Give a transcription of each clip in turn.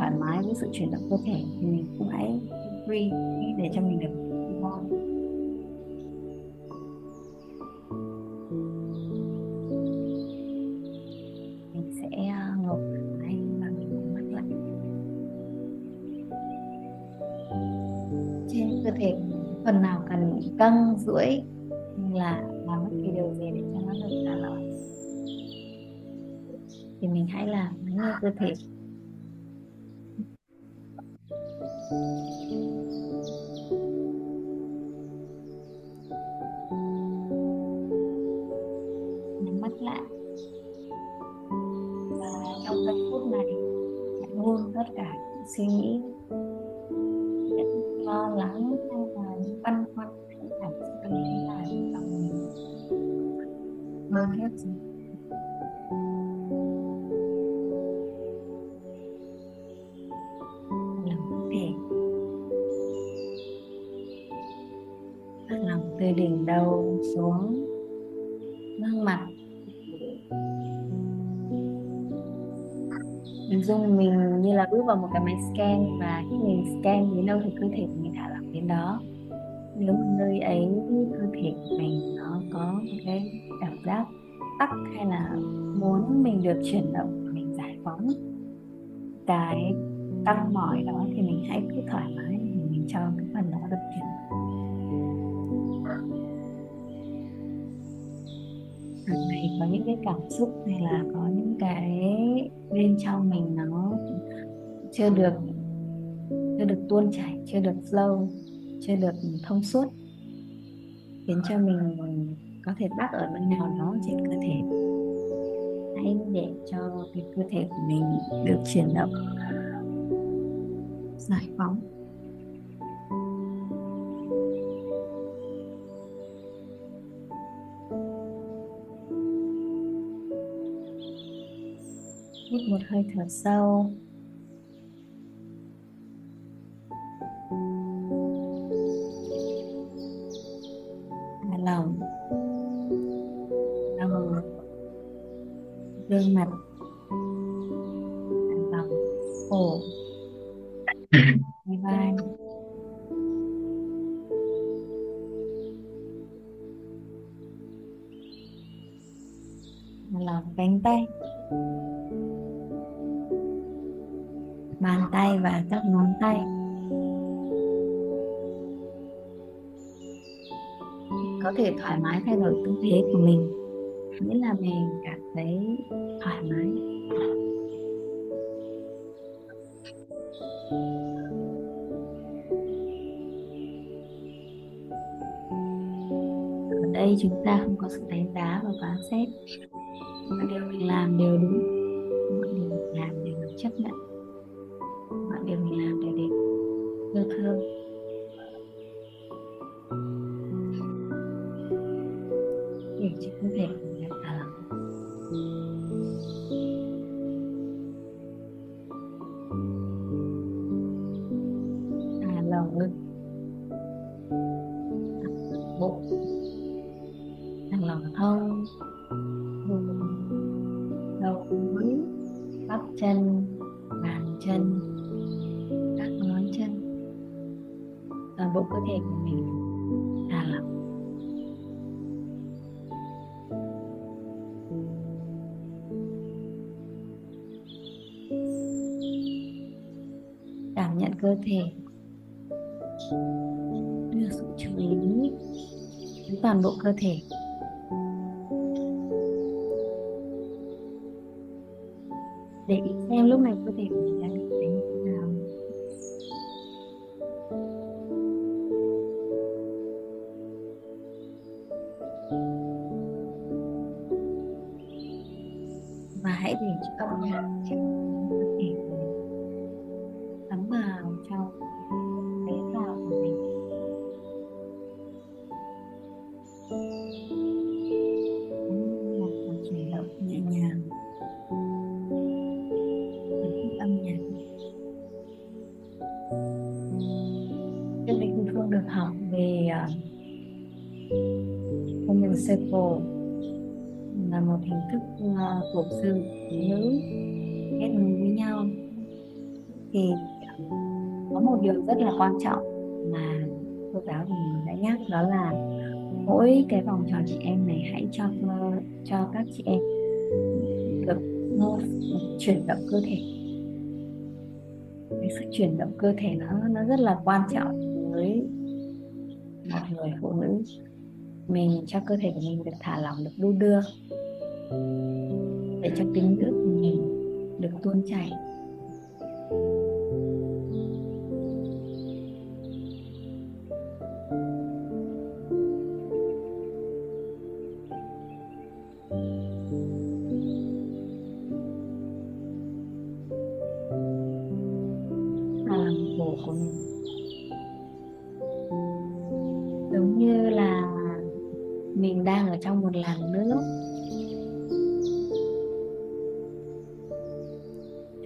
thoải mái với sự chuyển động cơ thể thì mình cũng hãy free để cho mình được ngon. Mình sẽ à, và mình mắt lại trên cơ thể phần nào cần căng duỗi là làm bất kỳ điều gì để cho nó được thả lỏng thì mình hãy làm lắng nghe cơ thể. Nhắm mắt lại. Và trong giây phút này, hãy buông tất cả những suy nghĩ, những lo lắng hay là những băn khoăn những cảm xúc đấy là trong mình. Mơ hết vào một cái máy scan và khi mình scan đến đâu thì cơ thể của mình thả lỏng đến đó. Nếu mà nơi ấy, cơ thể của mình nó có một cái cảm giác tắc hay là muốn mình được chuyển động, mình giải phóng cái căng mỏi đó thì mình hãy cứ thoải mái mình cho cái phần đó được chuyển hàng này có những cái cảm xúc hay là có những cái bên trong mình nó chưa được chưa được tuôn chảy, chưa được flow, chưa được thông suốt, khiến cho mình có thể bắt ở bên nào đó trên cơ thể. Hãy để cho cái cơ thể của mình được chuyển động, giải phóng. Hít một hơi thở sâu. Thể thoải mái thay đổi tư thế của mình nghĩa là mình cảm thấy thoải mái. Ở đây chúng ta không có sự đánh giá và phán xét. Mọi điều mình làm đều đúng, mọi điều mình làm đều được chấp nhận. Chân, bàn chân, các ngón chân toàn bộ cơ thể của mình. Thả lỏng. Cảm nhận cơ thể. Đưa sự chú ý đến toàn bộ cơ thể. Thể của mình thấm vào trong quan trọng. Mà cô giáo thì đã nhắc đó là mỗi cái vòng tròn chị em này hãy cho cho các chị em được move chuyển động cơ thể. Cái sự chuyển động cơ thể nó nó rất là quan trọng với một người phụ nữ. Mình cho cơ thể của mình được thả lỏng, được đu đưa để cho tính nữ của mình được tuôn chảy.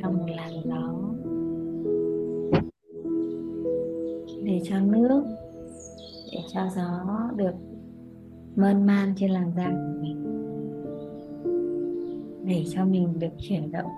Trong làn gió để cho nước, để cho gió được mơn man trên làn da của mình. Để cho mình được chuyển động.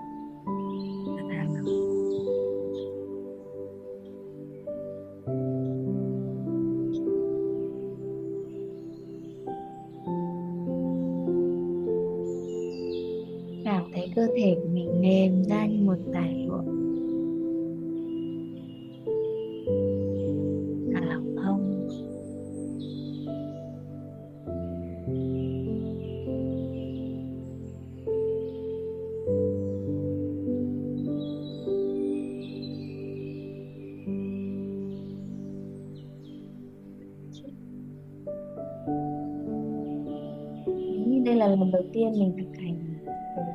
10 lần đầu tiên mình thực hành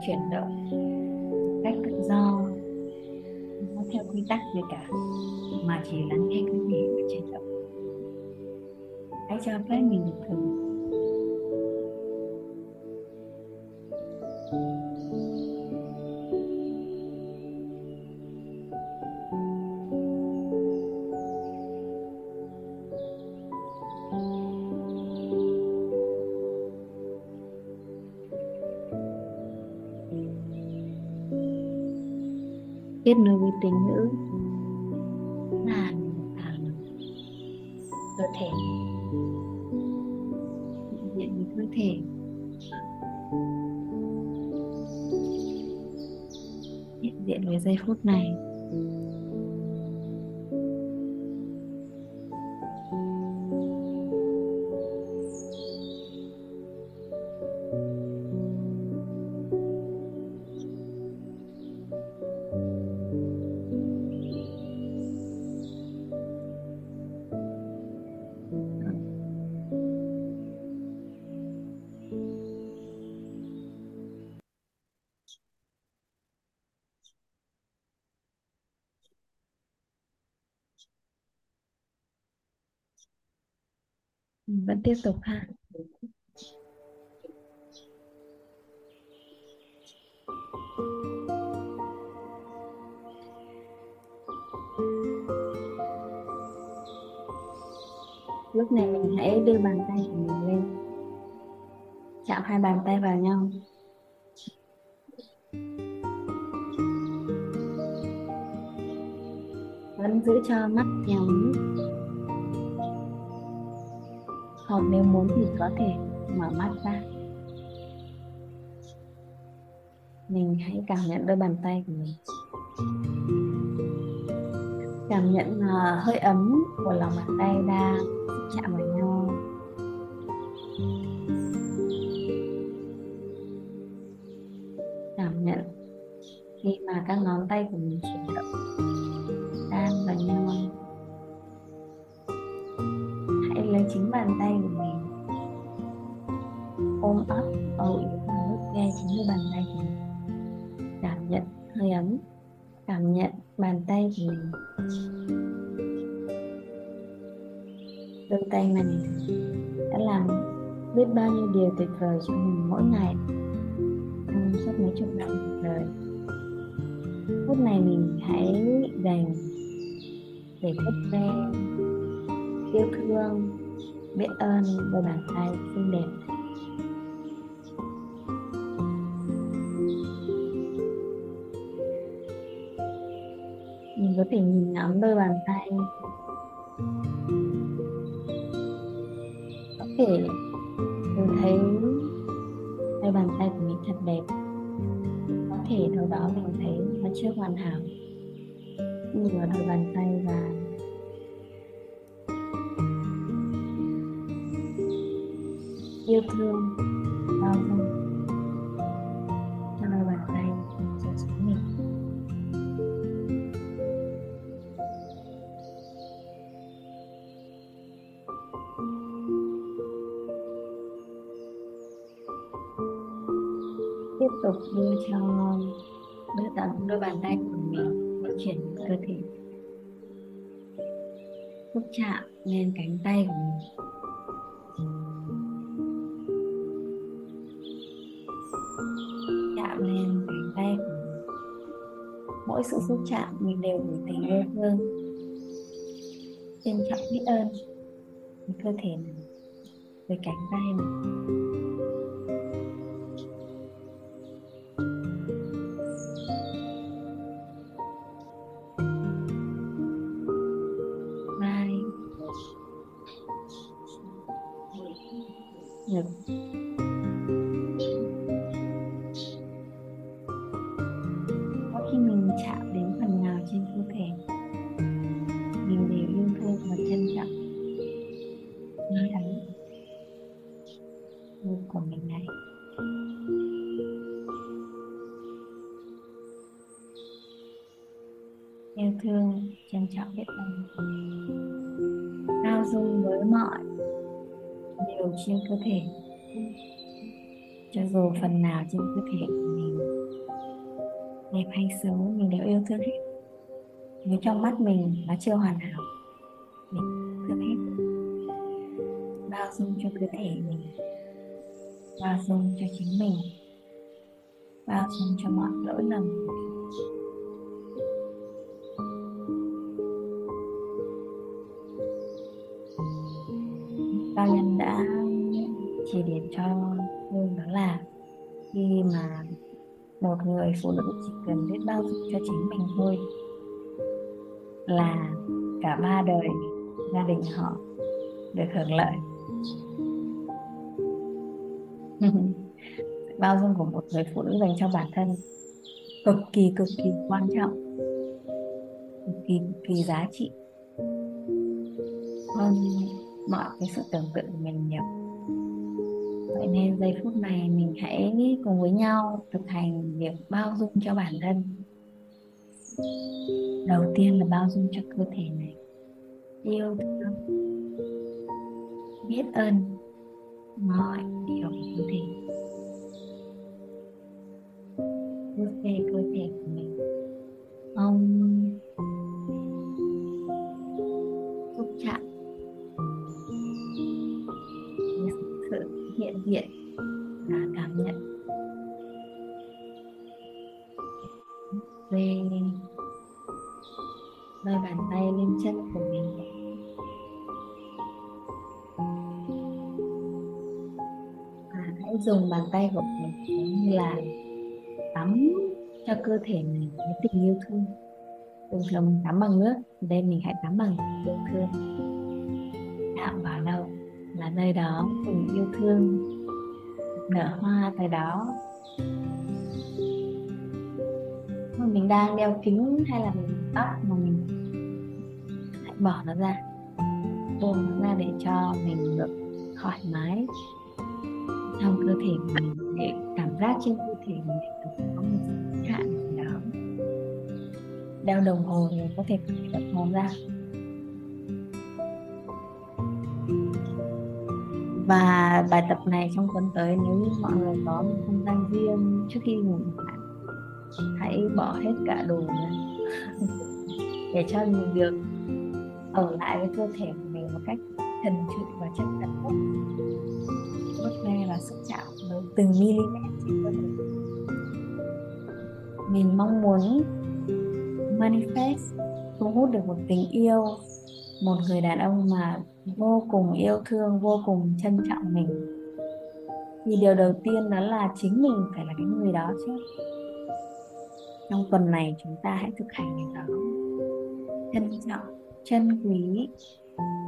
chuyển động cách tự do. Nó theo quy tắc gì cả, mà chỉ lắng nghe cái gì và chuyển động. Hãy cho phép mình thử. Kết nối với tình nữ. Là cơ thể. Nhận với cơ thể. Hiện diện với giây phút này. Vẫn tiếp tục ha. Lúc này mình hãy đưa bàn tay của mình lên. Chạm hai bàn tay vào nhau. Vẫn giữ cho mắt nhắm còn nếu muốn thì có thể mở mắt ra. Mình hãy cảm nhận đôi bàn tay của mình. Cảm nhận uh, hơi ấm của lòng bàn tay đang chạm vào nhau. Cảm nhận khi mà các ngón tay của mình chuyển động đang vào nhau. Bàn tay của mình. Ôm ấp, âu yếm và vuốt ve chính đôi bàn tay của mình. Cảm nhận, hơi ấm. Cảm nhận bàn tay của mình. Đôi tay mình đã làm biết bao nhiêu điều tuyệt vời cho mình mỗi ngày. Trong suốt mấy chục năm cuộc đời. Phút này mình hãy dành để thích ve yêu thương biết ơn đôi bàn tay xinh đẹp. Mình có thể nhìn ngắm đôi bàn tay. Có thể tôi thấy đôi bàn tay của mình thật đẹp. Có thể đâu đó mình thấy nó chưa hoàn hảo. Nhìn vào đôi bàn tay và yêu thương. Bao dung cho đôi bàn tay cho chính mình. Tiếp tục đưa cho đưa tận đôi bàn tay của mình vận chuyển cơ thể. Xúc chạm lên cánh tay của mình. Mỗi sự xúc chạm mình đều gửi tình yêu thương trân trọng biết ơn với cơ thể này với cánh tay này vai ngực cơ thể cho dù phần nào trên cơ thể của mình đẹp hay xấu, mình đều yêu thương hết. Nếu trong mắt mình nó chưa hoàn hảo, mình thương hết. Bao dung cho cơ thể mình, bao dung cho chính mình, bao dung cho mọi lỗi lầm của mình. Người phụ nữ chỉ cần biết bao dung cho chính mình thôi. Là cả ba đời gia đình họ được hưởng lợi. Bao dung của một người phụ nữ dành cho bản thân, cực kỳ cực kỳ quan trọng, cực kỳ cực kỳ giá trị. Hơn mọi cái sự tưởng tượng của mình nhiều nên giây phút này mình hãy cùng với nhau thực hành việc bao dung cho bản thân. Đầu tiên là bao dung cho cơ thể này. Yêu thương, biết ơn mọi điều của cơ thể. Vuốt về cơ thể của mình. Ông xúc chạm. Sự hiện diện và cảm nhận. Về đôi bàn tay lên chân của mình. Và hãy dùng bàn tay của mình giống như là tắm cho cơ thể mình với tình yêu thương. Thường thường mình tắm bằng nước đây mình hãy tắm bằng yêu thương nơi đó tình yêu thương, nở hoa tại đó. Mà mình đang đeo kính hay là mình tóc mà mình hãy bỏ nó ra, buông nó ra để cho mình được thoải mái trong cơ thể mình, để cảm giác trên cơ thể mình có một hạn gì đó. Đeo đồng hồ thì có thể cởi đồng hồ ra và bài tập này trong tuần tới nếu như mọi người có một không gian riêng trước khi ngủ hãy bỏ hết cả đồ ra để cho mình được ở lại với cơ thể của mình một cách thần trụi và chất thật nhất. Vuốt ve và xúc chạm với từng mm trên cơ thể. Mình mong muốn manifest, thu hút được một tình yêu, một người đàn ông mà vô cùng yêu thương, vô cùng trân trọng mình. Thì điều đầu tiên đó là chính mình phải là cái người đó chứ. Trong tuần này chúng ta hãy thực hành điều đó. Trân trọng chân quý,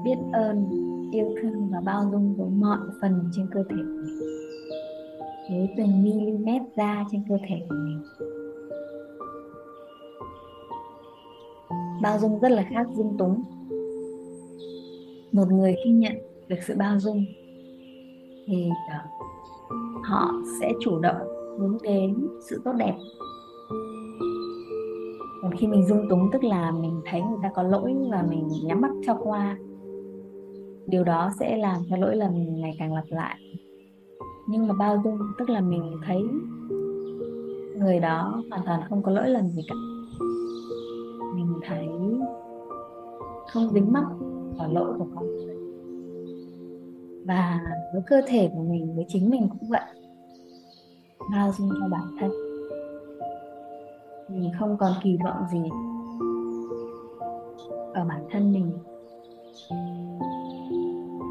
biết ơn, yêu thương và bao dung với mọi phần trên cơ thể của mình. Với từng mm da trên cơ thể của mình. Bao dung rất là khác dung túng một người khi nhận được sự bao dung thì ờ, họ sẽ chủ động hướng đến sự tốt đẹp. Còn khi mình dung túng, tức là mình thấy người ta có lỗi và mình nhắm mắt cho qua, điều đó sẽ làm cho lỗi lầm ngày càng lặp lại. Nhưng mà bao dung, tức là mình thấy người đó hoàn toàn không có lỗi lầm gì cả. Mình thấy không dính mắc vào lỗi của con. Người và với cơ thể của mình, với chính mình cũng vậy. Bao dung cho bản thân. Mình không còn kỳ vọng gì ở bản thân mình.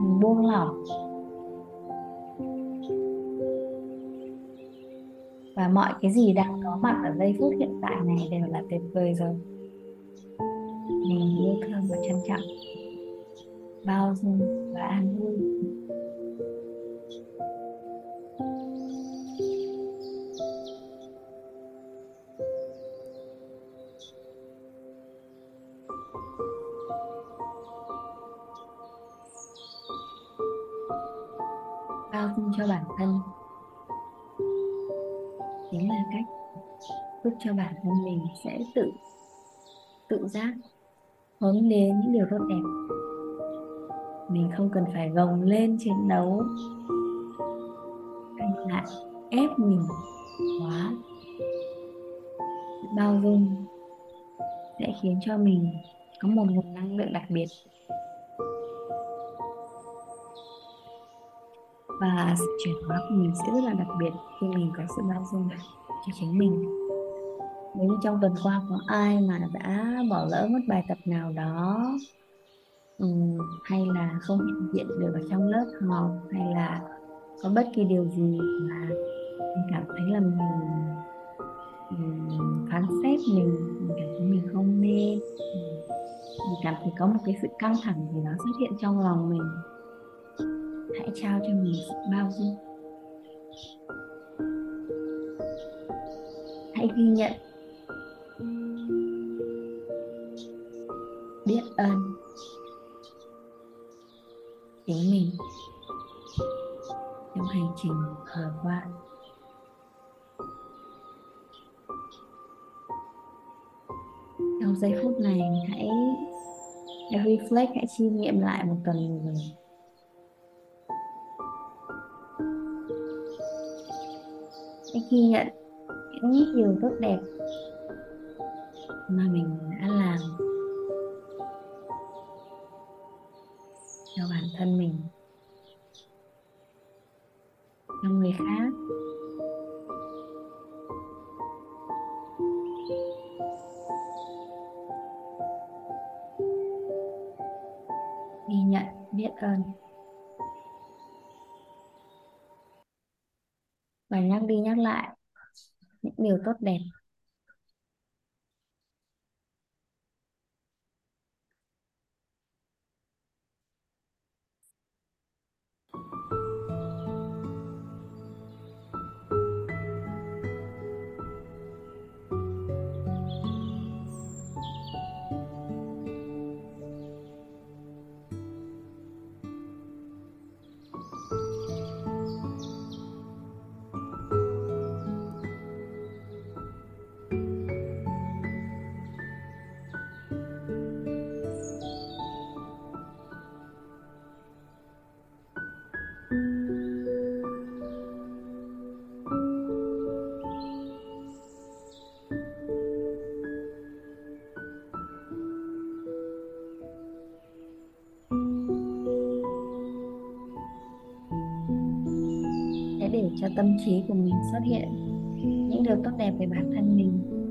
Mình buông lỏng. Và mọi cái gì đang có mặt ở giây phút hiện tại này đều là tuyệt vời rồi mình yêu thương và trân trọng. Bao dung và an vui. Bao dung cho bản thân. Chính là cách giúp cho bản thân mình sẽ tự tự giác hướng đến những điều tốt đẹp. Mình không cần phải gồng lên chiến đấu. Hay là ép mình quá. Bao dung sẽ khiến cho mình có một nguồn năng lượng đặc biệt. Và sự chuyển hóa của mình sẽ rất là đặc biệt khi mình có sự bao dung cho chính mình nếu như trong tuần qua có ai mà đã bỏ lỡ mất bài tập nào đó? Um, hay là không hiện diện được ở trong lớp học hay là có bất kỳ điều gì mà mình cảm thấy là mình mình phán xét mình mình cảm thấy mình không nên? Ừ, mình cảm thấy có một cái sự căng thẳng gì đó xuất hiện trong lòng mình. Hãy trao cho mình sự bao dung. Hãy ghi nhận biết ơn. Chính mình. Trong hành trình vừa qua trong giây phút này, hãy reflect, hãy chiêm nghiệm lại một tuần của rồi hãy ghi nhận những điều tốt đẹp mà mình đã làm. Thân mình cho người khác. Ghi nhận, biết ơn. Và nhắc đi nhắc lại những điều tốt đẹp. Cho tâm trí của mình xuất hiện. Những điều tốt đẹp về bản thân mình.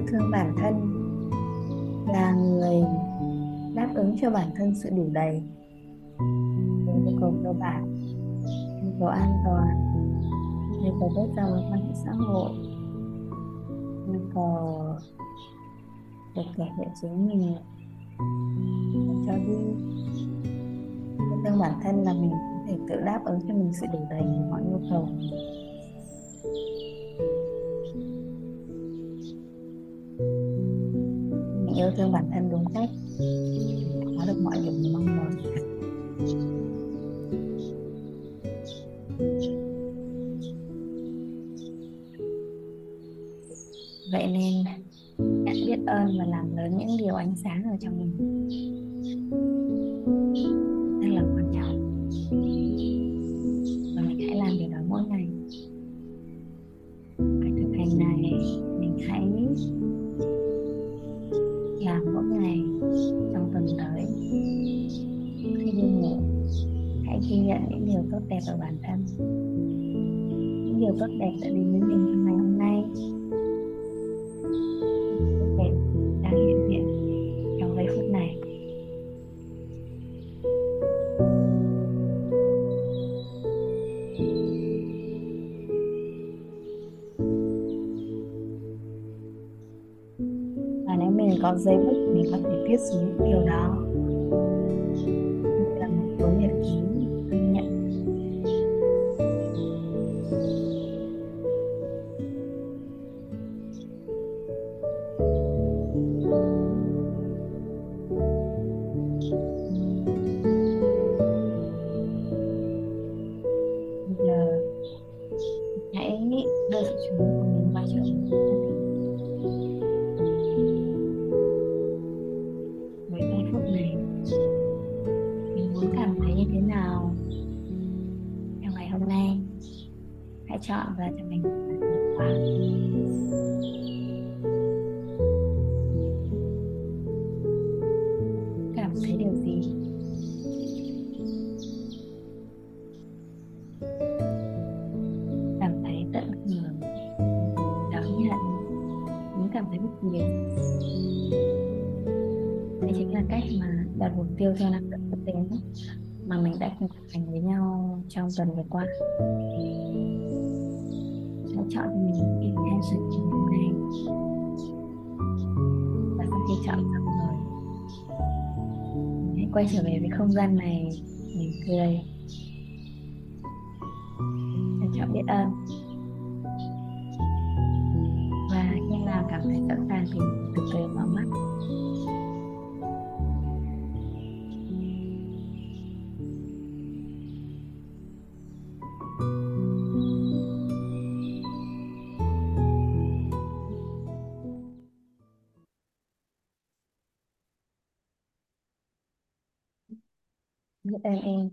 Yêu thương bản thân là người đáp ứng cho bản thân sự đủ đầy. Nhu cầu cơ bản nhu cầu an toàn nhu cầu tốt ra mối quan hệ xã hội nhu cầu được thể hiện chính mình cho đi. Yêu thương bản thân là mình có thể tự đáp ứng cho mình sự đủ đầy mọi nhu cầu. Yêu thương bản thân đúng cách. Có được mọi điều mình mong muốn. Vậy nên, hãy biết ơn và làm lớn những điều ánh sáng ở trong mình. Điều tốt đẹp đã đến với mình trong ngày hôm đưa sự chú ý của nhau tuần vừa qua. Hãy chọn cho mình một intention trong hôm nay và sau khi chọn xong rồi hãy quay trở về với không gian này, mình cười. Trân chọn biết ơn. Và khi nào cảm thấy sẵn biết ơn em